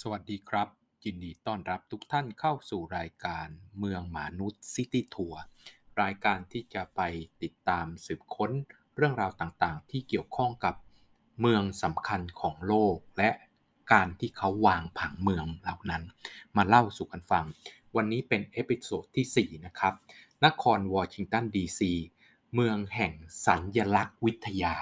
สวัสดีครับ ยินดีต้อนรับทุกท่านเข้าสู่รายการเมืองมนุษย์ City Tour รายการที่จะไปติดตามสืบค้นเรื่องราวต่างๆ ที่เกี่ยวข้องกับเมืองสำคัญของโลก และการที่เขาวางผังเมืองเหล่านั้น มาเล่าสู่กันฟัง วันนี้เป็น episode ที่ 4 นะครับ นครวอชิงตันดีซีเมืองแห่งสัญลักษณ์วิทยา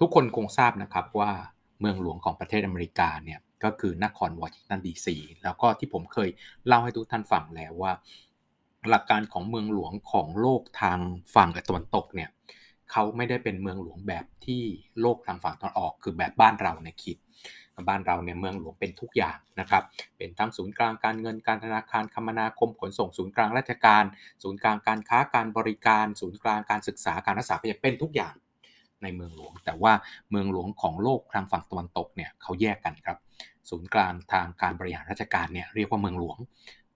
ทุกคนคงทราบนะครับว่าเมืองหลวงของประเทศอเมริกาเนี่ย ก็คือนครวอชิงตันดีซีแล้วก็ที่ผมเคยเล่าให้ทุกท่านฟังแล้วว่า หลักการของเมืองหลวงของโลกทางฝั่งตะวันตกเนี่ยเขาไม่ได้เป็นเมืองหลวงแบบที่โลกทางฝั่งตะวันออก คือแบบบ้านเราเนี่ยคิดบ้านเราเนี่ยเมืองหลวงเป็นทุกอย่างนะครับ เป็นทั้งศูนย์กลางการเงินการธนาคารคมนาคมขนส่งศูนย์กลางราชการ ศูนย์กลางการค้าการบริการ ศูนย์กลางการศึกษาการรักษาพยาเป็นทุกอย่าง ในเมืองหลวง แต่ว่าเมืองหลวงของโลกทางฝั่งตะวันตกเนี่ยเขาแยกกันครับ ศูนย์กลางทางการบริหารราชการเนี่ยเรียกว่าเมืองหลวง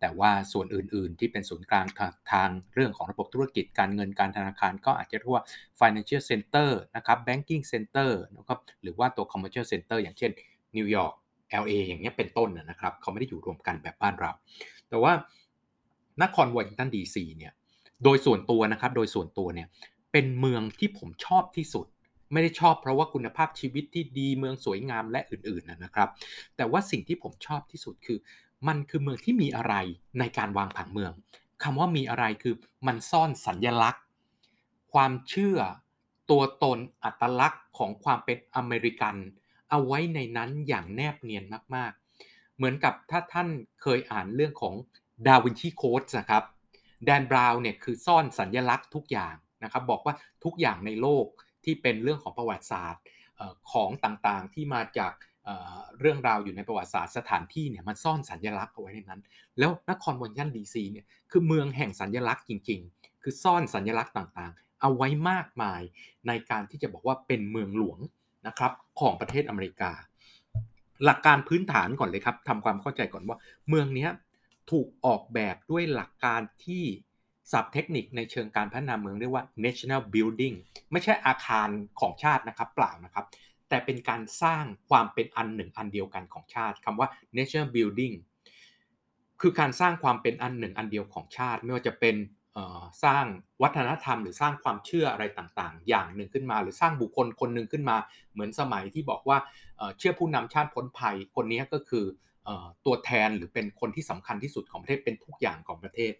แต่ว่าส่วนอื่น ๆ ที่เป็นศูนย์กลางทางเรื่องของระบบธุรกิจการเงินการธนาคาร ก็อาจจะเรียกว่า financial center นะครับ banking center นะครับหรือว่าตัว commercial center อย่างเช่นนิวยอร์ก LA อย่างเงี้ยเป็นต้นนะครับเขาไม่ได้อยู่รวมกันแบบบ้านเรา แต่ว่านครวอชิงตันดีซีเนี่ยโดยส่วนตัวนะครับ โดยส่วนตัวเนี่ย เป็นเมืองที่ผมชอบที่สุด ไม่ได้ชอบเพราะว่าคุณภาพชีวิตที่ดีเมืองสวยงามและอื่นๆนะครับ แต่ว่าสิ่งที่ผมชอบที่สุดคือ มันคือเมืองที่มีอะไรในการวางผังเมืองคำว่ามีอะไรคือมันซ่อนสัญญลักษณ์ ความเชื่อตัวตนอัตลักษณ์ของความเป็นอเมริกัน เอาไว้ในนั้นอย่างแนบเนียนมากๆ เหมือนกับถ้าท่านเคยอ่านเรื่องของดาวินชีโค้ดนะครับแดนบราวน์เนี่ยคือซ่อนสัญญลักษณ์ทุกอย่าง นะครับบอกว่าทุกอย่างในโลกที่เป็นเรื่องของประวัติศาสตร์ของต่างๆที่มาจากเรื่องราวอยู่ในประวัติศาสตร์สถานที่เนี่ยมันซ่อนสัญญลักษณ์เอาไว้ในนั้น แล้วนครวอชิงตันดีซีเนี่ยคือเมืองแห่งสัญญลักษณ์จริง ๆ คือซ่อนสัญญลักษณ์ต่างๆ เอาไว้มากมายในการที่จะบอกว่าเป็นเมืองหลวงนะครับของประเทศอเมริกา หลักการพื้นฐานก่อนเลยครับทำความเข้าใจก่อนว่าเมืองนี้ถูกออกแบบด้วยหลักการที่ ศัพท์เทคนิคในเชิงการพัฒนาเมืองเรียกว่า national building ไม่ใช่อาคารของชาตินะครับเปล่านะครับ แต่เป็นการสร้างความเป็นอันหนึ่งอันเดียวกันของชาติคำว่า national building คือการสร้างความเป็นอันหนึ่งอันเดียวของชาติ ไม่ว่าจะเป็นสร้างวัฒนธรรม หรือสร้างความเชื่ออะไรต่างๆ อย่างหนึ่งขึ้นมา หรือสร้างบุคคลคนหนึ่งขึ้นมา เหมือนสมัยที่บอกว่าเชื่อผู้นำชาติพ้นภัย คนนี้ก็คือตัวแทนหรือเป็นคนที่สำคัญที่สุดของประเทศเป็นทุกอย่างของประเทศ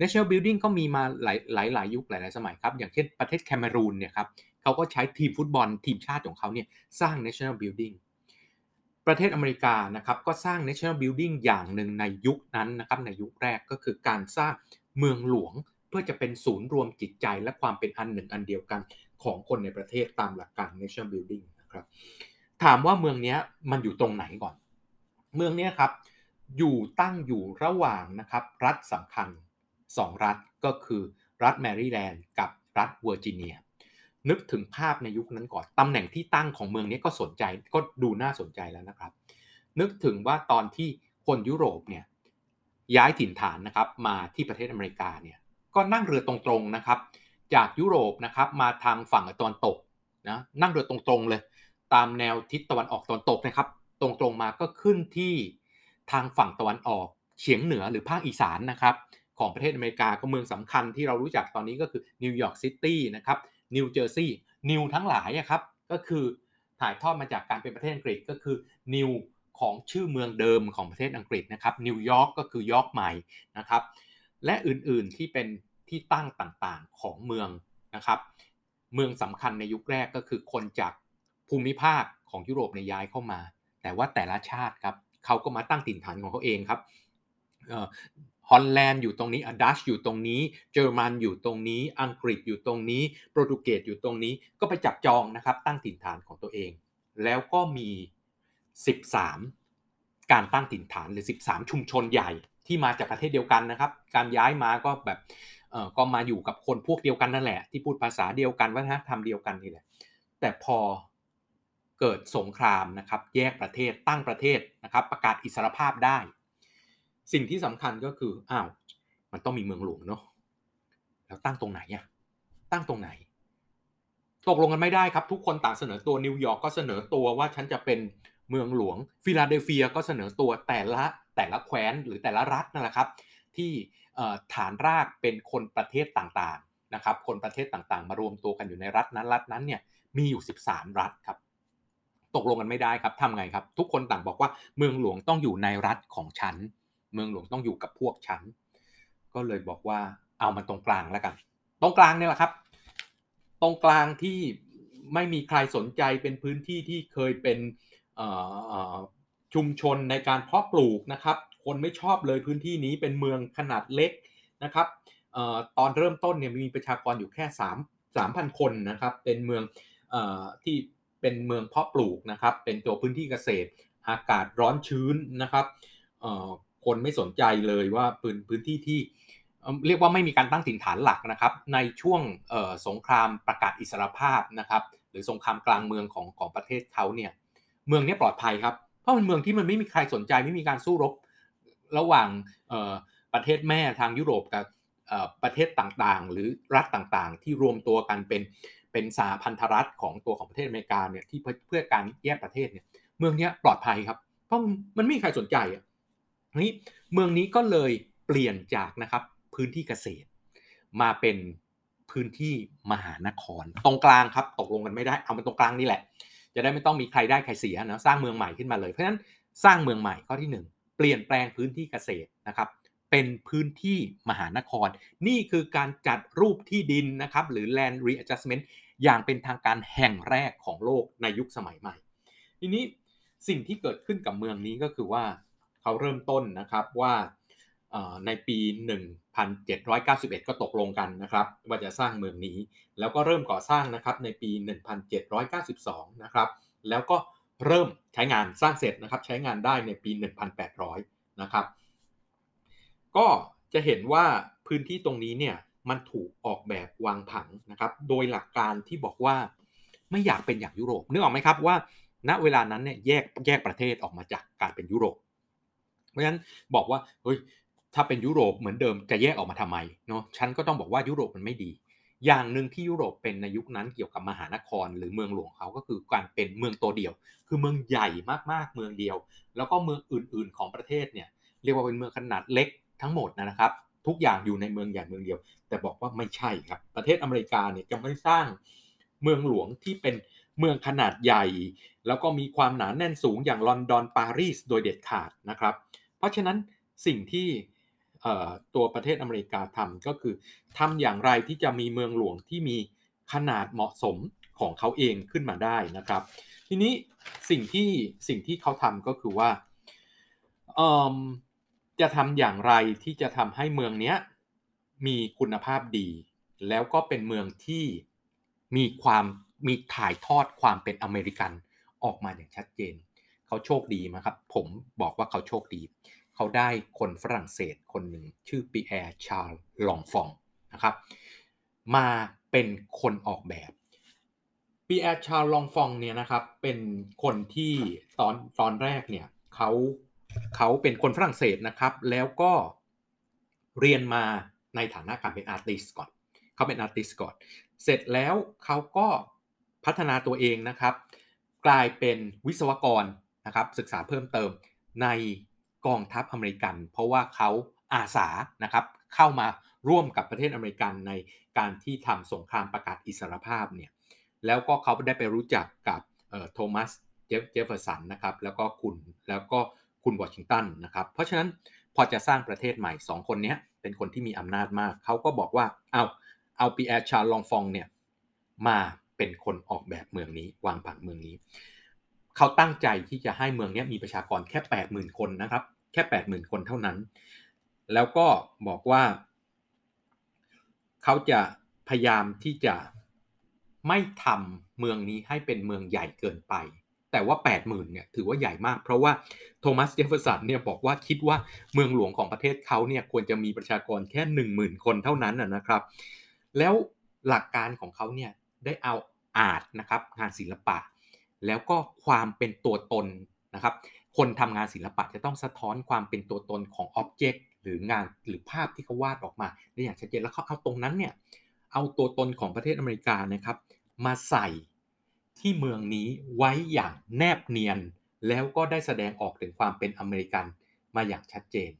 National Building ก็มีมาหลายหลายหลายยุคหลายหลายสมัยครับ อย่างเช่นประเทศแคนารูนเนี่ยครับเขาก็ใช้ทีมฟุตบอลทีมชาติของเขาเนี่ยสร้าง National Building ประเทศอเมริกานะครับก็สร้าง National Building อย่างหนึ่งในยุคนั้นนะครับในยุคแรกก็คือการสร้างเมืองหลวงเพื่อจะเป็นศูนย์รวมจิตใจและความเป็นอันหนึ่งอันเดียวกันของคนในประเทศตามหลักการ National Building นะครับถามว่าเมืองนี้มันอยู่ตรงไหนก่อน เมืองนี้ครับอยู่ตั้งอยู่ระหว่างนะครับรัฐสำคัญ 2 รัฐก็คือรัฐแมริแลนด์กับรัฐเวอร์จิเนีย นึกถึงภาพในยุคนั้นก่อน ตำแหน่งที่ตั้งของเมืองนี้ก็สนใจก็ดูน่าสนใจแล้วนะครับ นึกถึงว่าตอนที่คนยุโรปเนี่ยย้ายถิ่นฐานนะครับมาที่ประเทศอเมริกาเนี่ยก็นั่งเรือตรงๆนะครับ จากยุโรปนะครับมาทางฝั่งตะวันตกนะนั่งเรือตรงๆเลย ตามแนวทิศตะวันออกตะวันตกนะครับ ตรงๆมาก็ขึ้นที่ทางฝั่งตะวันออกเฉียงเหนือหรือภาคอีสานนะครับ ของประเทศอเมริกาก็เมืองสำคัญที่เรารู้จักตอนนี้ก็คือนิวยอร์กซิตี้นะครับนิวเจอร์ซีย์นิวทั้งหลายครับก็คือถ่ายทอดมาจากการเป็นประเทศอังกฤษก็คือนิวของชื่อเมืองเดิมของประเทศอังกฤษนะครับนิวยอร์กก็คือยอร์กใหม่นะครับและอื่นๆที่เป็นที่ตั้งต่างๆของเมืองนะครับเมืองสำคัญในยุคแรกก็คือคนจากภูมิภาคของยุโรปในย้ายเข้ามา แต่ว่าแต่ละชาติครับเขาก็มาตั้งถิ่นฐานของเขาเองครับ ฮอลแลนด์อยู่ตรงนี้อดัชอยู่ตรงนี้ เยอรมันอยู่ตรงนี้ อังกฤษอยู่ตรงนี้ โปรตุเกสอยู่ตรงนี้ ก็ไปจับจองนะครับ ตั้งถิ่นฐานของตัวเอง แล้วก็มี 13 การตั้งถิ่นฐานหรือ 13 ชุมชนใหญ่ที่มาจากประเทศเดียวกันนะครับ การย้ายมาก็แบบเออก็มาอยู่กับคนพวกเดียวกันนั่นแหละ ที่พูดภาษาเดียวกันวัฒนธรรมเดียวกันนี่แหละ แต่พอเกิดสงครามนะครับ แยกประเทศตั้งประเทศนะครับ ประกาศอิสรภาพได้ สิ่งที่สำคัญก็คืออ้าวมันต้องมีเมืองหลวงเนาะแล้วตั้งตรงไหนอะตั้งตรงไหน ตกลงกันไม่ได้ครับ ทุกคนต่างเสนอตัวนิวยอร์กก็เสนอตัวว่าฉันจะเป็นเมืองหลวงฟิลาเดลเฟียก็เสนอตัวแต่ละแต่ละแคว้นหรือแต่ละรัฐนั่นแหละครับ ที่ฐานรากเป็นคนประเทศต่างๆนะครับ คนประเทศต่างๆ มารวมตัวกันอยู่ในรัฐนั้นรัฐนั้นเนี่ยมีอยู่ 13 รัฐครับ ตกลงกันไม่ได้ครับทำไงครับ ทุกคนต่างบอกว่าเมืองหลวงต้องอยู่ในรัฐของฉัน เมืองหลวงต้องอยู่กับพวกฉัน ก็เลยบอกว่าเอามันตรงกลางแล้วกัน ตรงกลางเนี่ยแหละครับ ตรงกลางที่ไม่มีใครสนใจเป็นพื้นที่ที่เคยเป็นชุมชนในการเพาะปลูกนะครับ คนไม่ชอบเลยพื้นที่นี้เป็นเมืองขนาดเล็กนะครับตอนเริ่มต้นเนี่ยมีประชากรอยู่แค่ 3 3,000 คนนะครับ เป็นเมืองที่เป็นเมืองเพาะปลูกนะครับ เป็นตัวพื้นที่เกษตร อากาศร้อนชื้นนะครับ คนไม่สนใจเลยว่าพื้นพื้นที่ที่เรียกว่าไม่มีการตั้งถิ่นฐานหลักนะครับ ในช่วงสงครามประกาศอิสรภาพนะครับ หรือสงครามกลางเมืองของของประเทศเขาเนี่ยเมืองนี้ปลอดภัยครับ เพราะเป็นเมืองที่มันไม่มีใครสนใจไม่มีการสู้รบระหว่างประเทศแม่ทางยุโรปกับประเทศต่างๆ หรือรัฐต่างๆ ที่รวมตัวกันเป็นเป็นสาพันธรัฐของตัวของประเทศอเมริกาเนี่ยที่เพื่อการแยกประเทศเนี่ยเมืองนี้ปลอดภัยครับ เพราะมันไม่มีใครสนใจอะ นี้เมืองนี้ก็เลยเปลี่ยนจากนะครับพื้นที่เกษตร มาเป็นพื้นที่มหานคร ตรงกลางครับตกลงกันไม่ได้เอาเป็นตรงกลางนี่แหละ จะได้ไม่ต้องมีใครได้ใครเสียนะสร้างเมืองใหม่ขึ้นมาเลยเพราะฉะนั้นสร้างเมืองใหม่ข้อที่ 1 เปลี่ยนแปลงพื้นที่เกษตรนะครับเป็นพื้นที่มหานคร นี่คือการจัดรูปที่ดินนะครับหรือ land readjustment อย่างเป็นทางการแห่งแรกของโลกในยุคสมัยใหม่ ทีนี้สิ่งที่เกิดขึ้นกับเมืองนี้ก็คือว่า เขาเริ่มต้นนะครับว่าในปี 1791 ก็ตกลงกันนะครับ ว่าจะสร้างเมืองนี้ แล้วก็เริ่มก่อสร้างนะครับในปี 1792 นะครับแล้วก็เริ่มใช้งานสร้างเสร็จนะครับใช้งานได้ในปี 1800 นะครับ ก็จะเห็นว่าพื้นที่ตรงนี้เนี่ยมันถูกออกแบบวางผังนะครับ โดยหลักการที่บอกว่าไม่อยากเป็นอย่างยุโรปนึกออกไหมครับว่า ณเวลานั้นเนี่ยแยกแยกประเทศออกมาจากการเป็นยุโรป เพราะฉะนั้นบอกว่าเฮ้ยถ้าเป็นยุโรปเหมือนเดิมจะแยกออกมาทำไมเนาะฉันก็ต้องบอกว่ายุโรปมันไม่ดี อย่างหนึ่งที่ยุโรปเป็นในยุคนั้นเกี่ยวกับมหานครหรือเมืองหลวงเขาก็คือการเป็นเมืองตัวเดียว คือเมืองใหญ่มากๆเมืองเดียว แล้วก็เมืองอื่น ๆ ของประเทศเนี่ยเรียกว่าเป็นเมืองขนาดเล็กทั้งหมดนะครับ ทุกอย่างอยู่ในเมืองใหญ่เมืองเดียว แต่บอกว่าไม่ใช่ครับประเทศอเมริกาเนี่ยจะไม่สร้างเมืองหลวงที่เป็นเมืองขนาดใหญ่ แล้วก็มีความหนาแน่นสูงอย่างลอนดอนปารีสโดยเด็ดขาดนะครับ เพราะฉะนั้นสิ่งที่ตัวประเทศอเมริกาทำก็คือทำอย่างไรที่จะมีเมืองหลวงที่มีขนาดเหมาะสมของเขาเองขึ้นมาได้นะครับ ทีนี้สิ่งที่สิ่งที่เขาทำก็คือว่าจะทำอย่างไรที่จะทำให้เมืองนี้มีคุณภาพดี แล้วก็เป็นเมืองที่มีความมีถ่ายทอดความเป็นอเมริกันออกมาอย่างชัดเจน เขาโชคดีนะครับ ผมบอกว่าเขาโชคดี เขาได้คนฝรั่งเศสคนหนึ่งชื่อปีแอร์ชาร์ลองฟองนะครับ มาเป็นคนออกแบบปีแอร์ชาร์ลลองฟองเนี่ยนะครับ เป็นคนที่ตอนตอนแรกเนี่ยเขาเขาเป็นคนฝรั่งเศสนะครับ แล้วก็เรียนมาในฐานะการเป็น artist ก่อนเขาเป็น artist ก่อน เสร็จแล้วเขาก็พัฒนาตัวเองนะครับ กลายเป็นวิศวกร นะครับศึกษาเพิ่มเติมในกองทัพอเมริกัน เพราะว่าเขาอาสานะครับเข้ามาร่วมกับประเทศอเมริกันในการที่ทำสงครามประกาศอิสรภาพเนี่ยแล้วก็เขาได้ไปรู้จักกับโทมัสเจฟเฟอร์สันนะครับแล้วก็คุณแล้วก็คุณวอชิงตันนะครับเพราะฉะนั้นพอจะสร้างประเทศใหม่ 2 คนนี้เป็นคนที่มีอำนาจมาก เขาก็บอกว่าเอาเอาปีแอร์ชาร์ลลองฟองเนี่ยมาเป็นคนออกแบบเมืองนี้วางผังเมืองนี้ เขาตั้งใจที่จะให้เมืองนี้มีประชากรแค่ 80,000 คนนะครับ แค่ 80,000 คนเท่านั้น แล้วก็บอกว่า เขาจะพยายามที่จะไม่ทำเมืองนี้ให้เป็นเมืองใหญ่เกินไป แต่ว่า 80,000เนี่ยถือว่าใหญ่มาก เพราะว่าโทมัสเจฟเฟอร์สันเนี่ยบอกว่าคิดว่าเมืองหลวงของประเทศเขาเนี่ยควรจะมีประชากรแค่ 10,000 คนเท่านั้นนะครับ แล้วหลักการของเขาเนี่ยได้เอาอาร์ตนะครับงานศิลปะ แล้วก็ความเป็นตัวตนนะครับ คนทำงานศิลปะจะต้องสะท้อนความเป็นตัวตนของอ็อบเจกต์หรืองานหรือภาพที่เขาวาดออกมาได้อย่างชัดเจนแล้วเขาเอาตรงนั้นเนี่ยเอาตัวตนของประเทศอเมริกานะครับ มาใส่ที่เมืองนี้ไว้อย่างแนบเนียน แล้วก็ได้แสดงออกถึงความเป็นอเมริกันมาอย่างชัดเจน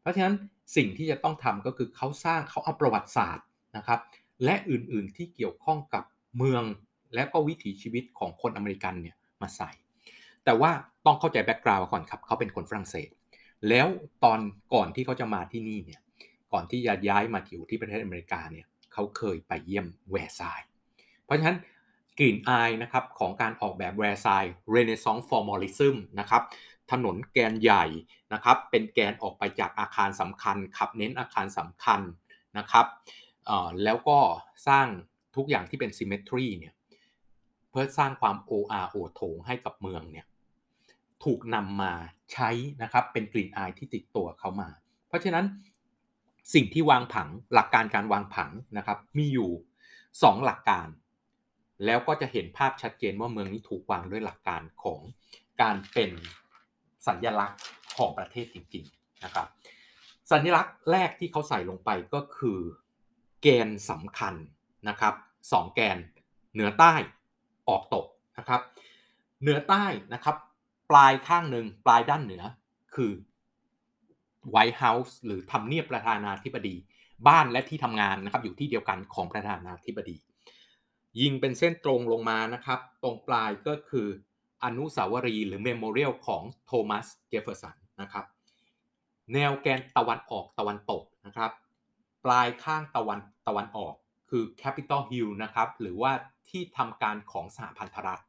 เพราะฉะนั้นสิ่งที่จะต้องทำก็คือเขาสร้างเขาเอาประวัติศาสตร์นะครับ และอื่นๆที่เกี่ยวข้องกับเมือง และก็วิถีชีวิตของคนอเมริกันเนี่ยมาใส่ แต่ว่าต้องเข้าใจ background ก่อนครับเขาเป็นคนฝรั่งเศส แล้วตอนก่อนที่เขาจะมาที่นี่เนี่ยก่อนที่จะย้ายมาอยู่ที่ประเทศอเมริกาเนี่ยเขาเคยไปเยี่ยมแวร์ซายเพราะฉะนั้นกลิ่นอายนะครับของการออกแบบแวร์ซาย Renaissance formalism นะครับถนนแกนใหญ่นะครับเป็นแกนออกไปจากอาคารสำคัญขับเน้นอาคารสำคัญนะครับแล้วก็สร้างทุกอย่างที่เป็นซิมเมตรีเนี่ย พื่อสร้างความโออาโอโถงให้กับเมืองเนี่ยถูกนำมาใช้นะครับเป็นกลิ่นอายที่ติดตัวเขามา เพราะฉะนั้นสิ่งที่วางผังหลักการการวางผังนะครับมีอยู่ 2 หลักการ แล้วก็จะเห็นภาพชัดเจนว่าเมืองนี้ถูกวางด้วยหลักการของการเป็นสัญลักษณ์ของประเทศจริงๆนะครับสัญลักษณ์แรกที่เขาใส่ลงไปก็คือ แกนสำคัญนะครับสองแกนเหนือใต้ ออกตกนะครับเหนือใต้นะครับปลายข้างหนึ่งปลายด้านเหนือคือไวท์เฮาส์หรือทำเนียบประธานาธิบดี บ้านและที่ทำงานนะครับอยู่ที่เดียวกันของประธานาธิบดี ยิงเป็นเส้นตรงลงมานะครับ ตรงปลายก็คืออนุสาวรีย์หรือ memorial ของโทมัสเจฟเฟอร์สันนะครับ แนวแกนตะวันออกตะวันตกนะครับ ปลายข้างตะวันตะวันออกคือ Capitol Hill นะครับ หรือว่า ที่ทำการของสหพันธรัฐ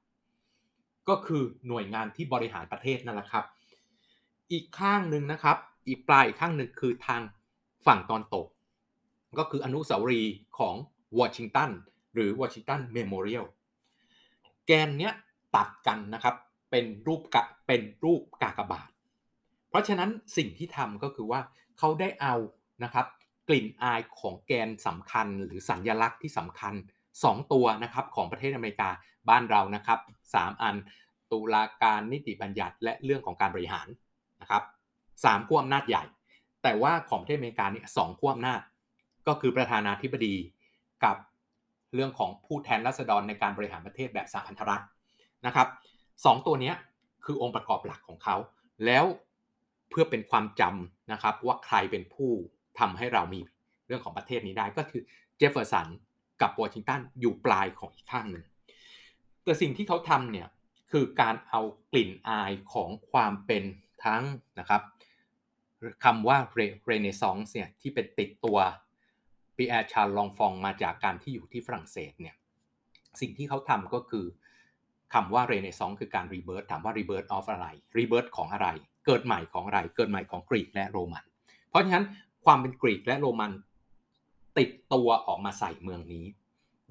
ก็คือหน่วยงานที่บริหารประเทศนั่นแหละครับ อีกข้างหนึ่งนะครับ อีกปลายอีกข้างหนึ่งคือทางฝั่งตะวันตก ก็คืออนุสาวรีย์ของวอชิงตันหรือวอชิงตันเมโมเรียลแกนเนี้ยตัดกันนะครับเป็นรูปกะเป็นรูปกากบาท เพราะฉะนั้นสิ่งที่ทำก็คือว่าเขาได้เอานะครับกลิ่นอายของแกนสำคัญหรือสัญญลักษณ์ที่สำคัญ 2 ตัวนะครับของประเทศอเมริกาบ้านเรานะครับ3อันตุลาการนิติบัญญัติและเรื่องของการบริหารนะครับสามขั้วอำนาจใหญ่ แต่ว่าของประเทศอเมริกาเนี่ยสองขั้วอำนาจ ก็คือประธานาธิบดีกับเรื่องของผู้แทนราษฎรในการบริหารประเทศแบบสหพันธรัฐนะครับสองตัวนี้คือองค์ประกอบหลักของเขา แล้วเพื่อเป็นความจำนะครับว่าใครเป็นผู้ทำให้เรามีเรื่องของประเทศนี้ได้ก็คือเจฟเฟอร์สัน กับวอชิงตันอยู่ปลายของอีกข้างหนึ่งแต่สิ่งที่เขาทำเนี่ยคือการเอากลิ่นอายของความเป็นทั้งนะครับคำว่าเรเนซองส์เนี่ยที่เป็นติดตัวปีแอร์ชาร์ล ลองฟองต์มาจากการที่อยู่ที่ฝรั่งเศสเนี่ยสิ่งที่เขาทำก็คือคำว่าเรเนซองส์คือการ rebirth ถามว่า rebirth of อะไร rebirth ของอะไร เกิดใหม่ของอะไร เกิดใหม่ของกรีกและโรมัน เพราะฉะนั้นความเป็นกรีกและโรมัน ติดตัวออกมาใส่เมืองนี้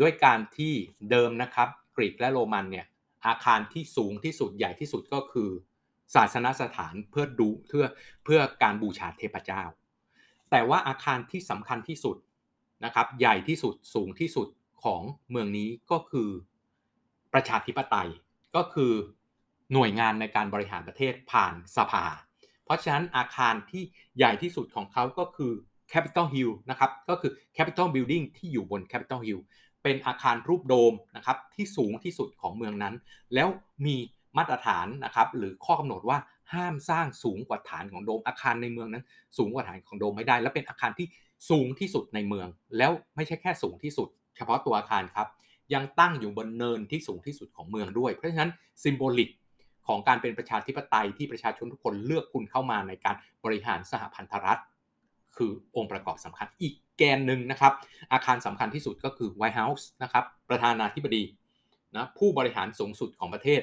ด้วยการที่เดิมนะครับกรีกและโรมันเนี่ยอาคารที่สูงที่สุดใหญ่ที่สุดก็คือ ศาสนสถานเพื่อดูเพื่อเพื่อการบูชาเทพเจ้า แต่ว่าอาคารที่สำคัญที่สุดนะครับใหญ่ที่สุดสูงที่สุดของเมืองนี้ก็คือประชาธิปไตยก็คือหน่วยงานในการบริหารประเทศผ่านสภา เพราะฉะนั้นอาคารที่ใหญ่ที่สุดของเขาก็คือ Capitol Hill นะครับก็คือ Capitol Building ที่อยู่บน Capitol Hill เป็นอาคารรูปโดมนะครับที่สูงที่สุดของเมืองนั้น แล้วมีมาตรฐานนะครับหรือข้อกำหนดว่าห้ามสร้างสูงกว่าฐานของโดมอาคารในเมืองนั้น สูงกว่าฐานของโดมไม่ได้ และเป็นอาคารที่สูงที่สุดในเมือง แล้วไม่ใช่แค่สูงที่สุด เฉพาะตัวอาคารครับยังตั้งอยู่บนเนินที่สูงที่สุดของเมืองด้วย เพราะฉะนั้นซิมโบลิกของการเป็นประชาธิปไตยที่ประชาชนทุกคนเลือกคุณเข้ามาในการบริหารสหพันธรัฐ คือองค์ประกอบสำคัญอีกแกนหนึ่งนะครับ อาคารสำคัญที่สุดก็คือไวท์เฮาส์นะครับประธานาธิบดีนะผู้บริหารสูงสุดของประเทศ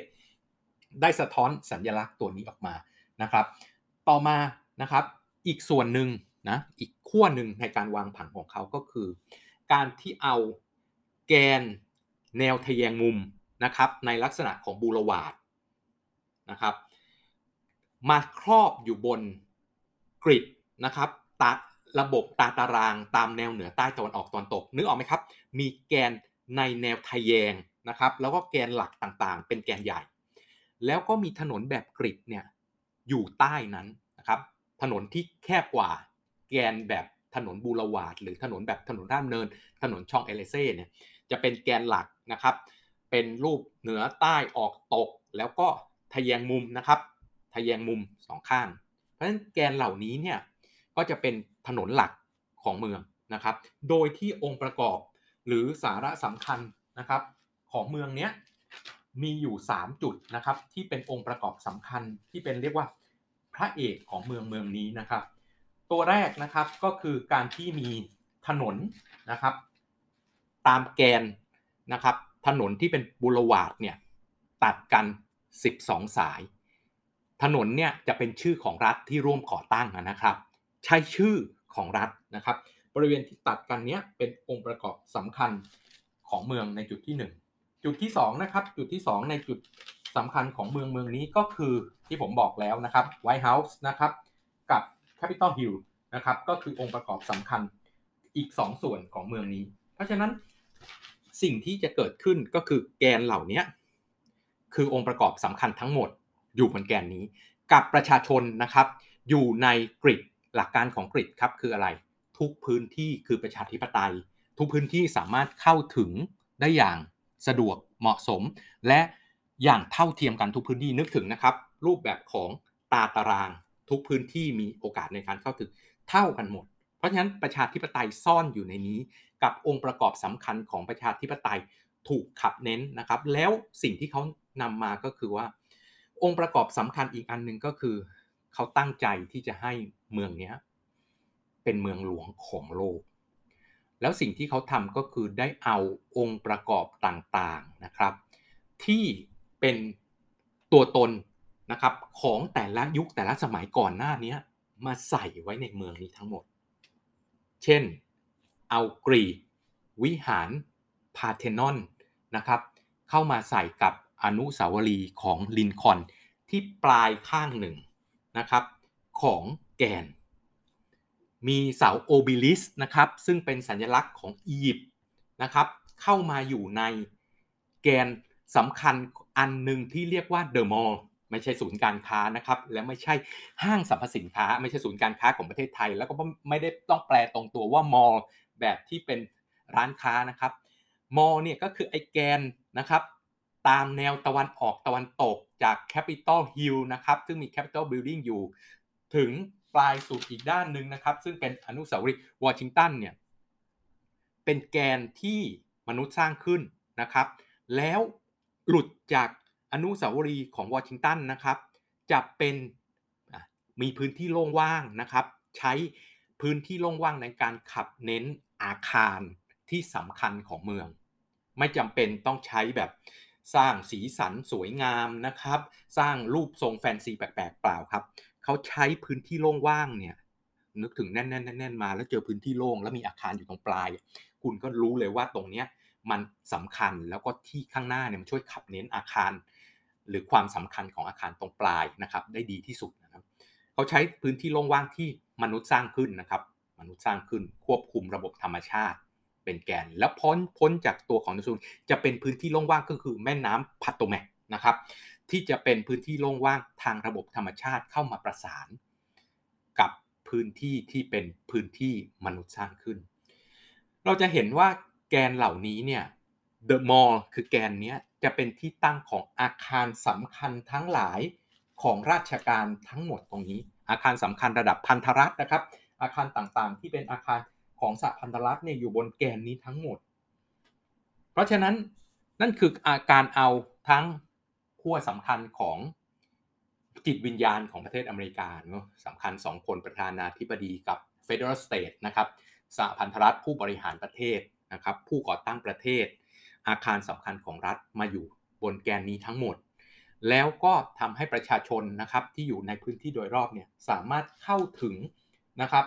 ได้สะท้อนสัญลักษณ์ตัวนี้ออกมานะครับ ต่อมานะครับอีกส่วนหนึ่งนะอีกขั้วหนึ่งในการวางผังของเขาก็คือ การที่เอาแกนแนวทะแยงมุมนะครับในลักษณะของบูรวาดนะครับมาครอบอยู่บนกริดนะครับ ตาระบบตาตารางตามแนวเหนือใต้ตะวันออกตอนตก นึกออกไหมครับ มีแกนในแนวทะแยงนะครับ แล้วก็แกนหลักต่างๆ เป็นแกนใหญ่ แล้วก็มีถนนแบบกริดเนี่ยอยู่ใต้นั้นนะครับ ถนนที่แคบกว่าแกนแบบถนนบูรวาดหรือถนนแบบถนนด้ามเนิน ถนนช่องเอเลเซ่เนี่ยจะเป็นแกนหลักนะครับ เป็นรูปเหนือใต้ออกตก แล้วก็ทะแยงมุมนะครับ ทะแยงมุมสองข้าง เพราะฉะนั้นแกนเหล่านี้เนี่ย ก็จะเป็นถนนหลักของเมืองนะครับ โดยที่องค์ประกอบหรือสาระสำคัญนะครับของเมืองเนี้ยมีอยู่ 3 จุดนะครับที่เป็นองค์ประกอบสำคัญที่เป็นเรียกว่าพระเอกของเมืองเมืองนี้นะครับ ตัวแรกนะครับก็คือการที่มีถนนนะครับ ตามแกนนะครับถนนที่เป็นบูรวาดเนี่ยตัดกัน 12 สาย ถนนเนี่ยจะเป็นชื่อของรัฐที่ร่วมก่อตั้งนะครับ ใช้ชื่อของรัฐนะครับ บริเวณที่ตัดกันเนี้ยเป็นองค์ประกอบสำคัญของเมืองในจุดที่ 1 จุดที่2นะครับจุดที่ 2 ในจุดสำคัญของเมืองเมืองนี้ก็คือที่ผมบอกแล้วนะครับไวท์เฮาส์นะครับกับ Capitol Hill นะครับก็คือองค์ประกอบสำคัญอีก 2 ส่วนของเมืองนี้ เพราะฉะนั้นสิ่งที่จะเกิดขึ้นก็คือแกนเหล่านี้คือองค์ประกอบสำคัญทั้งหมดอยู่บนแกนนี้ กับประชาชนนะครับ อยู่ในกริด หลักการของกริดครับคืออะไร ทุกพื้นที่คือประชาธิปไตย ทุกพื้นที่สามารถเข้าถึงได้อย่างสะดวกเหมาะสม และอย่างเท่าเทียมกันทุกพื้นที่นึกถึงนะครับ รูปแบบของตาตาราง ทุกพื้นที่มีโอกาสในการเข้าถึงเท่ากันหมด เพราะฉะนั้นประชาธิปไตยซ่อนอยู่ในนี้ กับองค์ประกอบสำคัญของประชาธิปไตยถูกขับเน้นนะครับ แล้วสิ่งที่เขานำมาก็คือว่า องค์ประกอบสำคัญอีกอันหนึ่งก็คือ เขาตั้งใจที่จะให้ เมืองนี้เป็นเมืองหลวงของโลก แล้วสิ่งที่เขาทำก็คือได้เอาองค์ประกอบต่างๆนะครับ ที่เป็นตัวตนนะครับของแต่ละยุคแต่ละสมัยก่อนหน้านี้มาใส่ไว้ในเมืองนี้ทั้งหมด เช่น เอากรีกวิหารพาร์เธนอนนะครับ เข้ามาใส่กับอนุสาวรีย์ของลินคอล์นที่ปลายข้างหนึ่งนะครับ ของ แกน มีเสา obelisk นะครับ ซึ่งเป็นสัญลักษณ์ของอียิปต์นะครับ เข้ามาอยู่ในแกนสำคัญอันหนึ่งที่เรียกว่าเดอะมอลล์ไม่ใช่ศูนย์การค้านะครับ และไม่ใช่ห้างสรรพสินค้า ไม่ใช่ศูนย์การค้าของประเทศไทย แล้วก็ไม่ได้ต้องแปลตรงตัวว่ามอลล์แบบที่เป็นร้านค้านะครับ มอลเนี่ยก็คือไอแกนนะครับ ตามแนวตะวันออกตะวันตกจาก Capitol Hill นะครับ ซึ่งมี Capitol Building อยู่ ถึง ปลายสุดอีกด้านหนึ่งนะครับ ซึ่งเป็นอนุสาวรีย์วอชิงตันเนี่ยเป็นแกนที่มนุษย์สร้างขึ้นนะครับ แล้วหลุดจากอนุสาวรีย์ของวอชิงตันนะครับจะเป็นมีพื้นที่โล่งว่างนะครับ ใช้พื้นที่โล่งว่างในการขับเน้นอาคารที่สำคัญของเมือง ไม่จำเป็นต้องใช้แบบสร้างสีสันสวยงามนะครับ สร้างรูปทรงแฟนซีแปลกๆเปล่าครับ เขาใช้พื้นที่โล่งว่างเนี่ย นึกถึงแน่นๆๆมา แล้วเจอพื้นที่โล่งแล้วมีอาคารอยู่ตรงปลาย คุณก็รู้เลยว่าตรงเนี้ยมันสำคัญแล้วก็ที่ข้างหน้าเนี่ยมันช่วยขับเน้นอาคาร หรือความสำคัญของอาคารตรงปลายนะครับ ได้ดีที่สุดนะครับเขาใช้พื้นที่โล่งว่างที่มนุษย์สร้างขึ้นนะครับ มนุษย์สร้างขึ้นควบคุมระบบธรรมชาติเป็นแกน แล้วพ้นพ้นจากตัวของนิซูนจะเป็นพื้นที่โล่งว่างก็คือแม่น้ำพัตโตแมกนะครับ ที่จะเป็นพื้นที่โล่งว่างทางระบบธรรมชาติเข้ามาประสาน กับพื้นที่ที่เป็นพื้นที่มนุษย์สร้างขึ้น เราจะเห็นว่าแกนเหล่านี้เนี่ย The Mall คือแกนนี้จะเป็นที่ตั้งของอาคารสำคัญทั้งหลายของราชการทั้งหมดตรงนี้ อาคารสำคัญระดับพันธรัฐนะครับ อาคารต่างๆ ที่เป็นอาคารของสหพันธรัฐเนี่ยอยู่บนแกนนี้ทั้งหมด เพราะฉะนั้นนั่นคืออาการเอาทั้ง ขั้วสำคัญของจิตวิญญาณของประเทศอเมริกาเนาะสำคัญสองคนประธานาธิบดีกับ Federal State นะครับสหพันธรัฐผู้บริหารประเทศนะครับผู้ก่อตั้งประเทศ อาคารสำคัญของรัฐมาอยู่บนแกนนี้ทั้งหมด แล้วก็ทำให้ประชาชนนะครับที่อยู่ในพื้นที่โดยรอบเนี่ยสามารถเข้าถึงนะครับ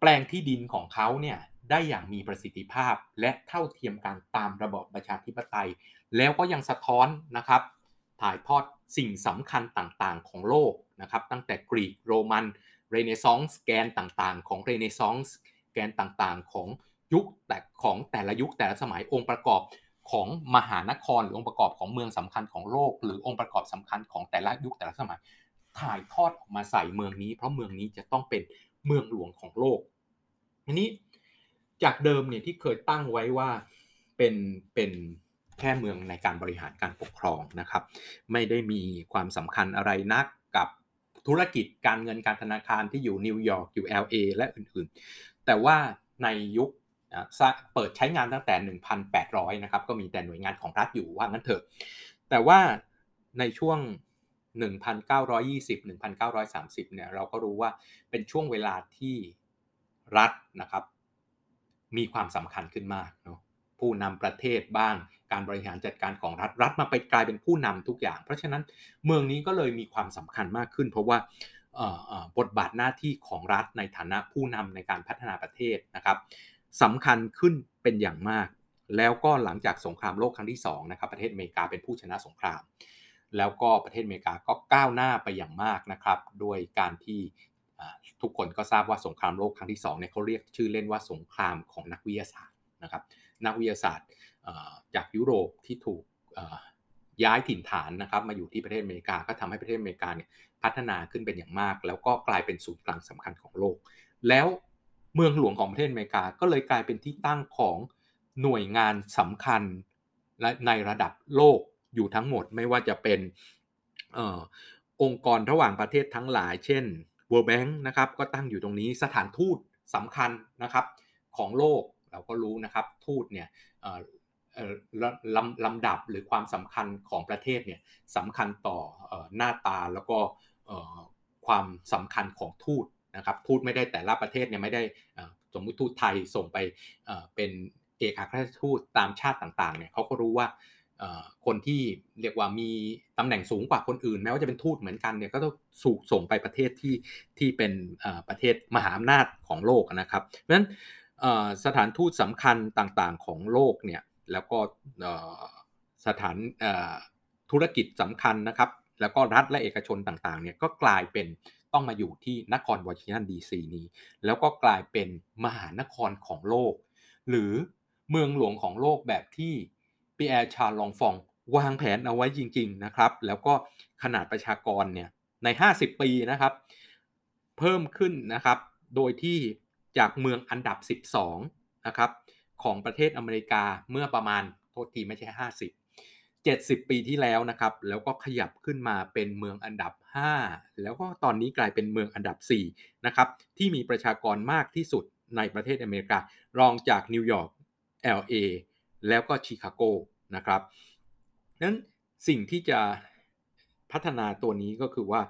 แปลงที่ดินของเขาเนี่ยได้อย่างมีประสิทธิภาพและเท่าเทียมกันตามระบอบประชาธิปไตย แล้วก็ยังสะท้อนนะครับ ถ่ายทอดสิ่งสำคัญต่างๆ ของโลกนะครับตั้งแต่กรีกโรมันเรเนซองส์แกนต่างๆ ของเรเนซองส์แกนต่างๆ ของยุคแต่ของแต่ละยุคแต่ละสมัยองค์ประกอบของมหานครหรือองค์ประกอบของเมืองสำคัญของโลก หรือองค์ประกอบสำคัญของแต่ละยุคแต่ละสมัย ถ่ายทอดออกมาใส่เมืองนี้ เพราะเมืองนี้จะต้องเป็นเมืองหลวงของโลกอันนี้จากเดิมเนี่ยที่เคยตั้งไว้ว่าเป็นเป็น แค่เมืองในการบริหารการปกครองนะครับ ไม่ได้มีความสำคัญอะไรนักกับธุรกิจการเงินการธนาคารที่อยู่นิวยอร์กอยู่ LA และอื่นๆ แต่ว่าในยุคเปิดใช้งานตั้งแต่ 1,800 นะครับ ก็มีแต่หน่วยงานของรัฐอยู่ว่างั้นเถอะ แต่ว่าในช่วง 1,920 1,930 เนี่ย เราก็รู้ว่าเป็นช่วงเวลาที่รัฐนะครับ มีความสำคัญขึ้นมากเนาะผู้นำประเทศบ้าง การบริหารจัดการของรัฐรัฐมาไปกลายเป็นผู้นำทุกอย่าง เพราะฉะนั้นเมืองนี้ก็เลยมีความสำคัญมากขึ้น เพราะว่าบทบาทหน้าที่ของรัฐในฐานะผู้นำในการพัฒนาประเทศนะครับสำคัญขึ้นเป็นอย่างมาก แล้วก็หลังจากสงครามโลกครั้งที่2นะครับประเทศอเมริกาเป็นผู้ชนะสงคราม แล้วก็ประเทศอเมริกาก็ก้าวหน้าไปอย่างมากนะครับด้วยการที่ทุกคนก็ทราบว่าสงครามโลกครั้งที่2เนี่ยเขาเรียกชื่อเล่นว่าสงครามของนักวิทยาศาสตร์นะครับนักวิทยาศาสตร์ จากยุโรปที่ถูกย้ายถิ่นฐานนะครับมาอยู่ที่ประเทศอเมริกาก็ทำให้ประเทศอเมริกาเนี่ยพัฒนาขึ้นเป็นอย่างมาก แล้วก็กลายเป็นศูนย์กลางสำคัญของโลก แล้วเมืองหลวงของประเทศอเมริกาก็เลยกลายเป็นที่ตั้งของหน่วยงานสำคัญและในระดับโลกอยู่ทั้งหมดไม่ว่าจะเป็นอองค์กรระหว่างประเทศทั้งหลาย เช่น World Bank นะครับก็ตั้งอยู่ตรงนี้สถานทูตสำคัญนะครับของโลกเราก็รู้นะครับทูตเนี่ย ลำลำดับหรือความสำคัญของประเทศเนี่ยสำคัญต่อหน้าตาแล้วก็ความสำคัญของทูตนะครับทูตไม่ได้แต่ละประเทศเนี่ยไม่ได้สมมติทูตไทยส่งไปเป็นเอกอัครราชทูตตามชาติต่างๆเนี่ยเขาก็รู้ว่าคนที่เรียกว่ามีตำแหน่งสูงกว่าคนอื่นแม้ว่าจะเป็นทูตเหมือนกันเนี่ยก็ต้องสูกส่งไปประเทศที่ที่เป็นประเทศมหาอำนาจของโลกนะครับเพราะฉะนั้นสถานทูตสำคัญต่างๆของโลกเนี่ย แล้วก็สถานธุรกิจสำคัญนะครับ แล้วก็รัฐและเอกชนต่างๆเนี่ยก็กลายเป็นต้องมาอยู่ที่นครวอชิงตันดีซีนี้ แล้วก็กลายเป็นมหานครของโลก หรือเมืองหลวงของโลกแบบที่ปีแอร์ชาลองฟองวางแผนเอาไว้จริง ๆนะครับ แล้วก็ขนาดประชากรเนี่ยใน 50 ปีนะครับ เพิ่มขึ้นนะครับ โดยที่จากเมืองอันดับ 12 นะครับ ของประเทศอเมริกาเมื่อประมาณโทษทีไม่ใช่ 50 70 ปีที่แล้วนะครับ แล้วก็ขยับขึ้นมาเป็นเมืองอันดับ 5 แล้วก็ตอนนี้กลายเป็นเมืองอันดับ4นะครับที่มีประชากรมากที่สุดในประเทศอเมริกา รองจากนิวยอร์ก LA แล้วก็ชิคาโกนะครับนั้นสิ่งที่จะพัฒนาตัวนี้ก็คือว่า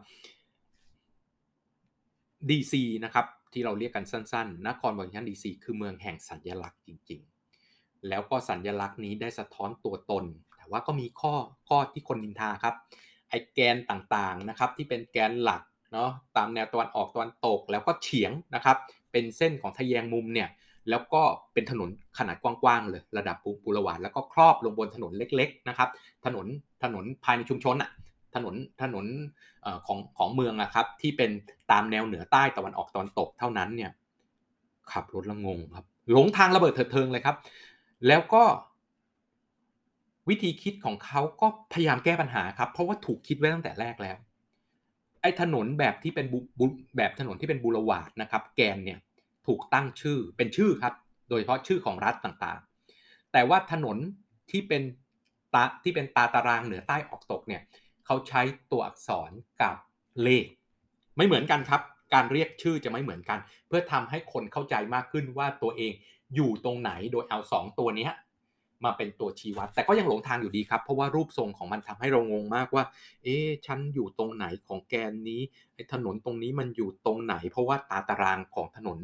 DC นะครับ ที่เราเรียกกันสั้นๆ นครวอชิงตันดีซีคือเมืองแห่งสัญญลักษณ์จริง ๆ แล้วก็สัญญลักษณ์นี้ได้สะท้อนตัวตน แต่ว่าก็มีข้อข้อที่คนนินทาครับ ไอแกนต่างๆนะครับที่เป็นแกนหลักเนาะตามแนวตะวันออกตะวันตกแล้วก็เฉียงนะครับ เป็นเส้นของทะแยงมุมเนี่ยแล้วก็เป็นถนนขนาดกว้างๆเลยระดับปูรวานแล้วก็ครอบลงบนถนนเล็กๆนะครับ ถนนถนนภายในชุมชนอะ ถนนถนนของของเมืองอะครับ ที่เป็นตามแนวเหนือใต้ตะวันออกตะวันตกเท่านั้นเนี่ยขับรถละงงครับ หลงทางระเบิดเถิดเทิงเลยครับ แล้วก็วิธีคิดของเขาก็พยายามแก้ปัญหาครับ เพราะว่าถูกคิดไว้ตั้งแต่แรกแล้ว ไอ้ถนนแบบที่เป็นแบบถนนที่เป็นบูรวาดนะครับ แกนเนี่ยถูกตั้งชื่อเป็นชื่อครับ โดยเฉพาะชื่อของรัฐต่างๆ แต่ว่าถนนที่เป็นตาที่เป็นตาตารางเหนือใต้ออกตกเนี่ย เขาใช้ตัวอักษรกับเลข ไม่เหมือนกันครับ การเรียกชื่อจะไม่เหมือนกัน เพื่อทำให้คนเข้าใจมากขึ้นว่าตัวเองอยู่ตรงไหนโดยเอา 2 ตัวนี้มาเป็นตัวชี้วัด แต่ก็ยังหลงทางอยู่ดีครับ เพราะว่ารูปทรงของมันทำให้เรางงมากว่า เอ๊ะฉันอยู่ตรงไหนของแกนนี้ไอ้ถนนตรงนี้มันอยู่ตรงไหน เพราะว่าตาตารางของถนน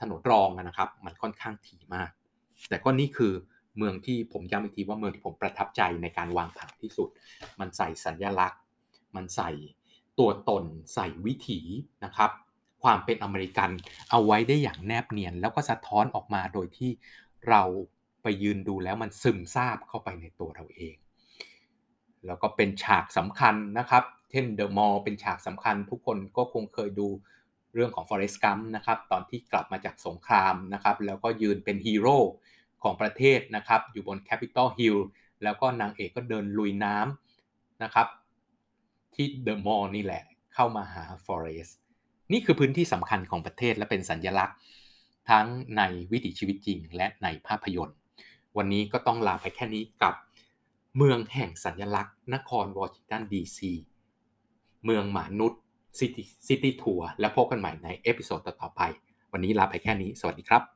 ถนนรองนะครับ มันค่อนข้างถี่มาก แต่ก็นี่คือ เมืองที่ผมย้ำอีกทีว่าเมืองที่ผมประทับใจในการวางผังที่สุด มันใส่สัญญลักษณ์ มันใส่ตัวตน ใส่วิถีนะครับ ความเป็นอเมริกันเอาไว้ได้อย่างแนบเนียน แล้วก็สะท้อนออกมาโดยที่เราไปยืนดูแล้วมันซึมซาบเข้าไปในตัวเราเอง แล้วก็เป็นฉากสำคัญนะครับ เช่นเดอะมอลล์เป็นฉากสำคัญ ทุกคนก็คงเคยดูเรื่องของ Forrest Gump นะครับ ตอนที่กลับมาจากสงครามนะครับ แล้วก็ยืนเป็นฮีโร่ ของประเทศนะครับ อยู่บน Capitol Hill แล้วก็นางเอกก็เดินลุยน้ำนะครับ ที่ The Mall นี่แหละเข้ามาหา Forrest นี่คือพื้นที่สำคัญของประเทศและเป็นสัญลักษณ์ ทั้งในวิถีชีวิตจริง และในภาพยนตร์ วันนี้ก็ต้องลาไปแค่นี้กับ เมืองแห่งสัญลักษณ์ นครวอชิงตันดีซีเมืองหมานุษย์ City City Tour และพบกันใหม่ใน episode ต่อๆไป วันนี้ลาไปแค่นี้ สวัสดีครับ